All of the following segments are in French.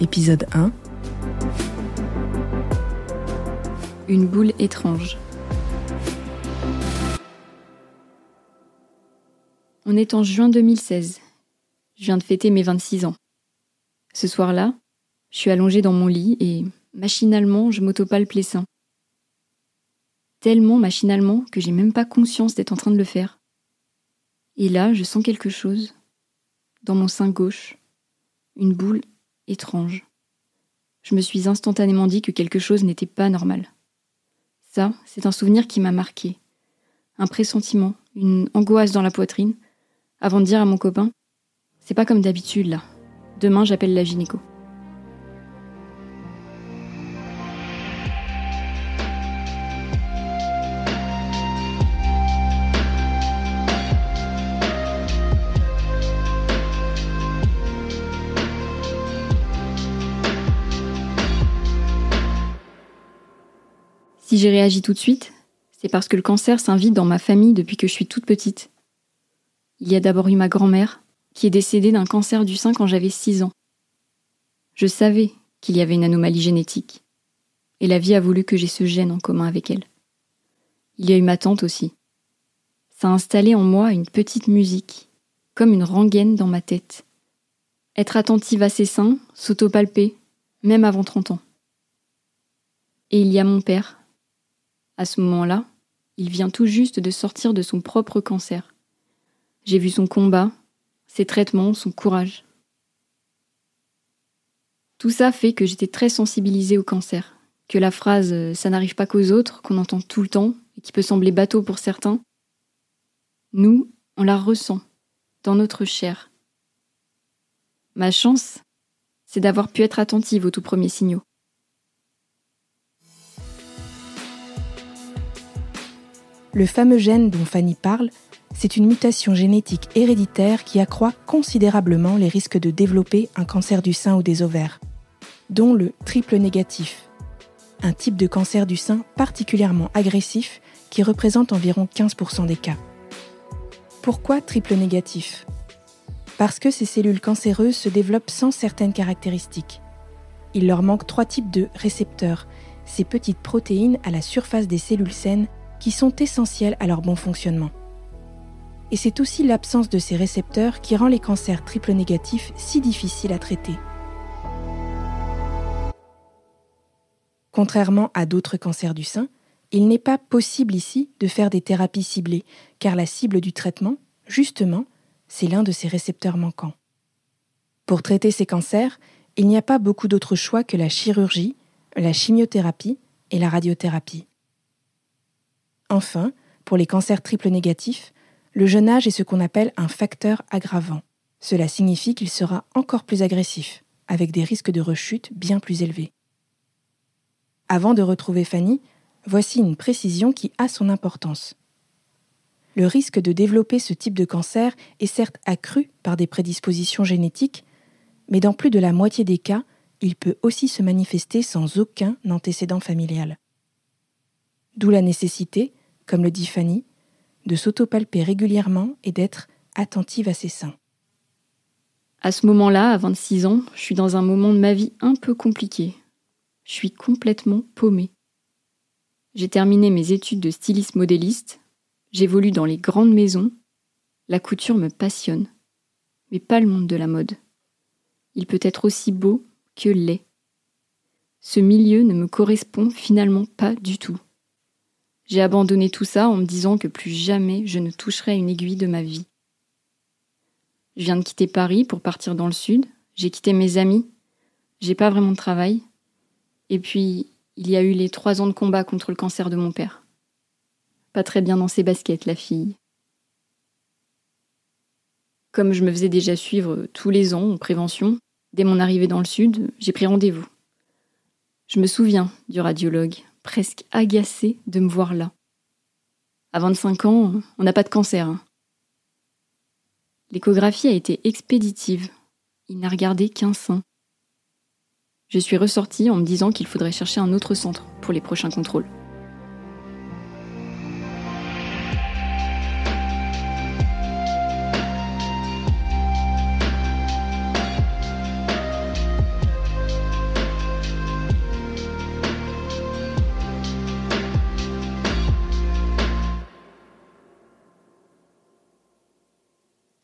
épisode 1. Une boule étrange. On est en juin 2016. Je viens de fêter mes 26 ans. Ce soir-là, je suis allongée dans mon lit et, machinalement, je m'autopalpe les seins. Tellement machinalement que j'ai même pas conscience d'être en train de le faire. Et là, je sens quelque chose. Dans mon sein gauche. Une boule étrange. Je me suis instantanément dit que quelque chose n'était pas normal. Ça, c'est un souvenir qui m'a marqué. Un pressentiment, une angoisse dans la poitrine, avant de dire à mon copain C'est pas comme d'habitude là. Demain, j'appelle la gynéco. Si j'ai réagi tout de suite, c'est parce que le cancer s'invite dans ma famille depuis que je suis toute petite. Il y a d'abord eu ma grand-mère, qui est décédée d'un cancer du sein quand j'avais 6 ans. Je savais qu'il y avait une anomalie génétique, et la vie a voulu que j'ai ce gène en commun avec elle. Il y a eu ma tante aussi. Ça a installé en moi une petite musique, comme une rengaine dans ma tête. Être attentive à ses seins, s'autopalper, même avant 30 ans. Et il y a mon père, à ce moment-là, il vient tout juste de sortir de son propre cancer. J'ai vu son combat, ses traitements, son courage. Tout ça fait que j'étais très sensibilisée au cancer, que la phrase ⁇ ça n'arrive pas qu'aux autres ⁇ qu'on entend tout le temps et qui peut sembler bateau pour certains, nous, on la ressent dans notre chair. Ma chance, c'est d'avoir pu être attentive aux tout premiers signaux. Le fameux gène dont Fanny parle, c'est une mutation génétique héréditaire qui accroît considérablement les risques de développer un cancer du sein ou des ovaires, dont le triple négatif, un type de cancer du sein particulièrement agressif qui représente environ 15% des cas. Pourquoi triple négatif? Parce que ces cellules cancéreuses se développent sans certaines caractéristiques. Il leur manque trois types de récepteurs, ces petites protéines à la surface des cellules saines qui sont essentiels à leur bon fonctionnement. Et c'est aussi l'absence de ces récepteurs qui rend les cancers triple négatifs si difficiles à traiter. Contrairement à d'autres cancers du sein, il n'est pas possible ici de faire des thérapies ciblées, car la cible du traitement, justement, c'est l'un de ces récepteurs manquants. Pour traiter ces cancers, il n'y a pas beaucoup d'autres choix que la chirurgie, la chimiothérapie et la radiothérapie. Enfin, pour les cancers triple négatifs, le jeune âge est ce qu'on appelle un facteur aggravant. Cela signifie qu'il sera encore plus agressif, avec des risques de rechute bien plus élevés. Avant de retrouver Fanny, voici une précision qui a son importance. Le risque de développer ce type de cancer est certes accru par des prédispositions génétiques, mais dans plus de la moitié des cas, il peut aussi se manifester sans aucun antécédent familial. D'où la nécessité, comme le dit Fanny, de s'autopalper régulièrement et d'être attentive à ses seins. À ce moment-là, à 26 ans, je suis dans un moment de ma vie un peu compliqué. Je suis complètement paumée. J'ai terminé mes études de styliste modéliste, j'évolue dans les grandes maisons, la couture me passionne, mais pas le monde de la mode. Il peut être aussi beau que laid. Ce milieu ne me correspond finalement pas du tout. J'ai abandonné tout ça en me disant que plus jamais je ne toucherai une aiguille de ma vie. Je viens de quitter Paris pour partir dans le sud, j'ai quitté mes amis, j'ai pas vraiment de travail. Et puis, il y a eu les trois ans de combat contre le cancer de mon père. Pas très bien dans ses baskets, la fille. Comme je me faisais déjà suivre tous les ans en prévention, dès mon arrivée dans le sud, j'ai pris rendez-vous. Je me souviens du radiologue, presque agacé de me voir là. À 25 ans, on n'a pas de cancer. Hein. L'échographie a été expéditive. Il n'a regardé qu'un sein. Je suis ressortie en me disant qu'il faudrait chercher un autre centre pour les prochains contrôles.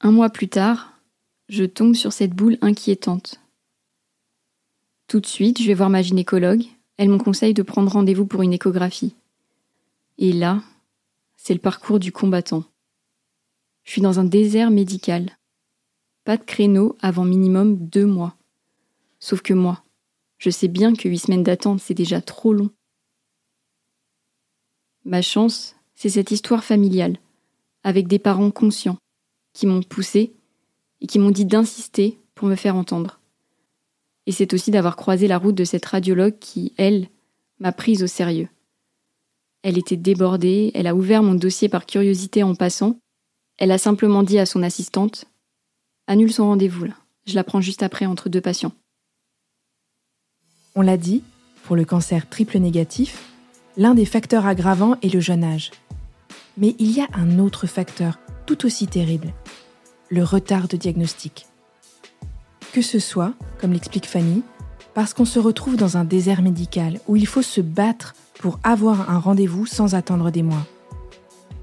Un mois plus tard, je tombe sur cette boule inquiétante. Tout de suite, je vais voir ma gynécologue. Elle me conseille de prendre rendez-vous pour une échographie. Et là, c'est le parcours du combattant. Je suis dans un désert médical. Pas de créneau avant minimum deux mois. Sauf que moi, je sais bien que huit semaines d'attente, c'est déjà trop long. Ma chance, c'est cette histoire familiale, avec des parents conscients, qui m'ont poussé et qui m'ont dit d'insister pour me faire entendre. Et c'est aussi d'avoir croisé la route de cette radiologue qui, elle, m'a prise au sérieux. Elle était débordée, elle a ouvert mon dossier par curiosité en passant. Elle a simplement dit à son assistante Annule son rendez-vous je la prends juste après entre deux patients. On l'a dit, pour le cancer triple négatif, l'un des facteurs aggravants est le jeune âge. Mais il y a un autre facteur tout aussi terrible, le retard de diagnostic. Que ce soit, comme l'explique Fanny, parce qu'on se retrouve dans un désert médical où il faut se battre pour avoir un rendez-vous sans attendre des mois.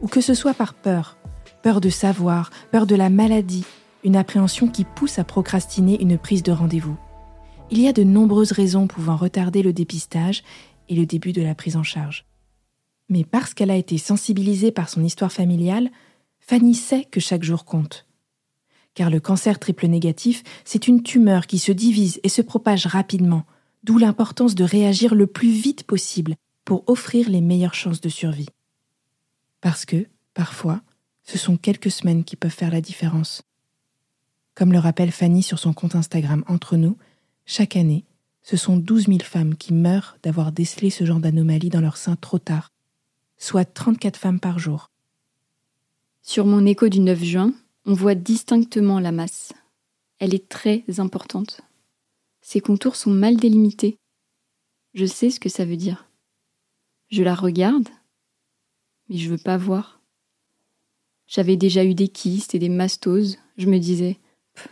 Ou que ce soit par peur, peur de savoir, peur de la maladie, une appréhension qui pousse à procrastiner une prise de rendez-vous. Il y a de nombreuses raisons pouvant retarder le dépistage et le début de la prise en charge. Mais parce qu'elle a été sensibilisée par son histoire familiale, Fanny sait que chaque jour compte. Car le cancer triple négatif, c'est une tumeur qui se divise et se propage rapidement, d'où l'importance de réagir le plus vite possible pour offrir les meilleures chances de survie. Parce que, parfois, ce sont quelques semaines qui peuvent faire la différence. Comme le rappelle Fanny sur son compte Instagram Entre nous, chaque année, ce sont 12 000 femmes qui meurent d'avoir décelé ce genre d'anomalie dans leur sein trop tard, soit 34 femmes par jour. Sur mon écho du 9 juin, on voit distinctement la masse. Elle est très importante. Ses contours sont mal délimités. Je sais ce que ça veut dire. Je la regarde, mais je veux pas voir. J'avais déjà eu des kystes et des mastoses, je me disais,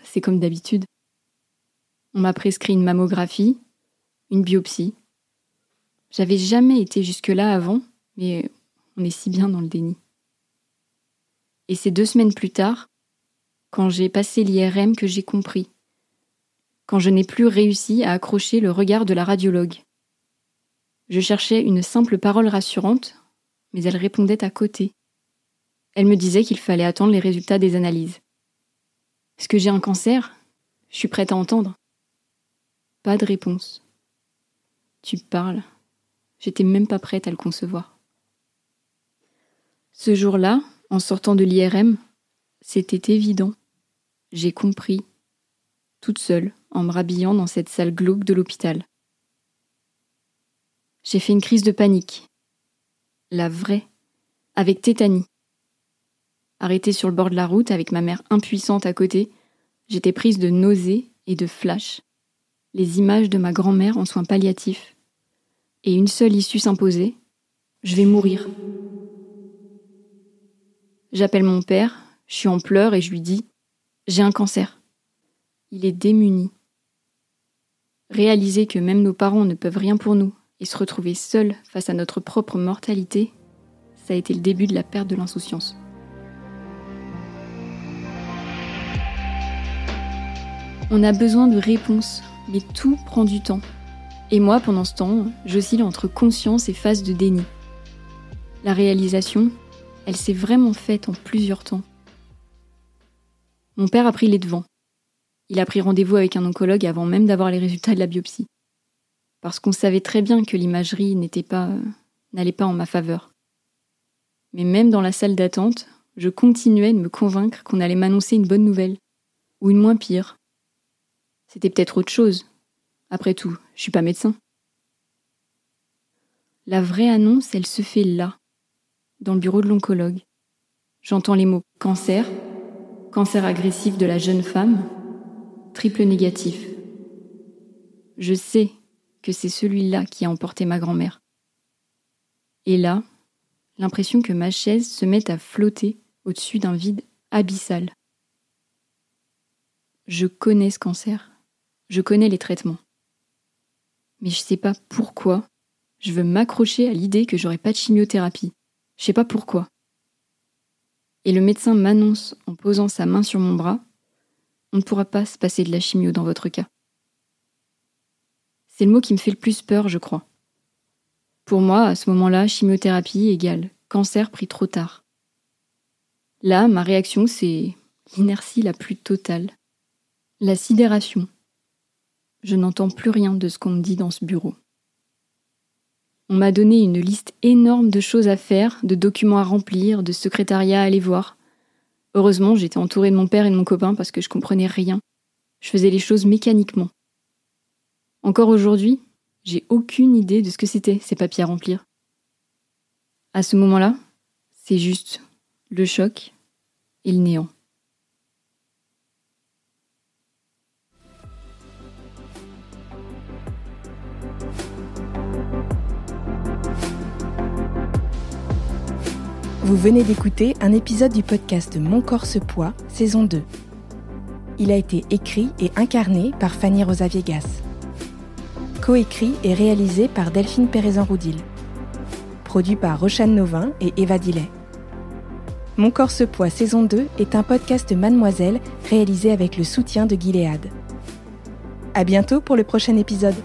c'est comme d'habitude. On m'a prescrit une mammographie, une biopsie. J'avais jamais été jusque-là avant, mais on est si bien dans le déni. Et c'est deux semaines plus tard, quand j'ai passé l'IRM, que j'ai compris. Quand je n'ai plus réussi à accrocher le regard de la radiologue. Je cherchais une simple parole rassurante, mais elle répondait à côté. Elle me disait qu'il fallait attendre les résultats des analyses. Est-ce que j'ai un cancer? Je suis prête à entendre. Pas de réponse. Tu parles. J'étais même pas prête à le concevoir. Ce jour-là, en sortant de l'IRM, c'était évident. J'ai compris. Toute seule, en me rhabillant dans cette salle glauque de l'hôpital. J'ai fait une crise de panique. La vraie. Avec tétanie. Arrêtée sur le bord de la route avec ma mère impuissante à côté, j'étais prise de nausées et de flashs. Les images de ma grand-mère en soins palliatifs. Et une seule issue s'imposait. Je vais mourir. J'appelle mon père, je suis en pleurs et je lui dis J'ai un cancer. Il est démuni. Réaliser que même nos parents ne peuvent rien pour nous et se retrouver seul face à notre propre mortalité, ça a été le début de la perte de l'insouciance. On a besoin de réponses, mais tout prend du temps. Et moi, pendant ce temps, j'oscille entre conscience et phase de déni. La réalisation, elle s'est vraiment faite en plusieurs temps. Mon père a pris les devants. Il a pris rendez-vous avec un oncologue avant même d'avoir les résultats de la biopsie parce qu'on savait très bien que l'imagerie n'était pas n'allait pas en ma faveur. Mais même dans la salle d'attente, je continuais de me convaincre qu'on allait m'annoncer une bonne nouvelle ou une moins pire. C'était peut-être autre chose. Après tout, je suis pas médecin. La vraie annonce, elle se fait là, dans le bureau de l'oncologue. J'entends les mots cancer, cancer agressif de la jeune femme, triple négatif. Je sais que c'est celui-là qui a emporté ma grand-mère. Et là, l'impression que ma chaise se met à flotter au-dessus d'un vide abyssal. Je connais ce cancer. Je connais les traitements. Mais je sais pas pourquoi je veux m'accrocher à l'idée que j'aurai pas de chimiothérapie. Je sais pas pourquoi. et le médecin m'annonce en posant sa main sur mon bras, on ne pourra pas se passer de la chimio dans votre cas. C'est le mot qui me fait le plus peur, je crois. Pour moi, à ce moment-là, chimiothérapie égale cancer pris trop tard. Là, ma réaction, c'est l'inertie la plus totale. La sidération. Je n'entends plus rien de ce qu'on me dit dans ce bureau. On m'a donné une liste énorme de choses à faire, de documents à remplir, de secrétariat à aller voir. Heureusement, j'étais entourée de mon père et de mon copain parce que je comprenais rien. Je faisais les choses mécaniquement. Encore aujourd'hui, j'ai aucune idée de ce que c'était ces papiers à remplir. À ce moment-là, c'est juste le choc et le néant. Vous venez d'écouter un épisode du podcast Mon corps se poids, saison 2. Il a été écrit et incarné par Fanny Rosa Viegas. Coécrit et réalisé par Delphine Pérezan-Roudil. Produit par Rochane Novin et Eva Dillet. Mon corps se poids, saison 2 est un podcast Mademoiselle réalisé avec le soutien de Gilead. À bientôt pour le prochain épisode.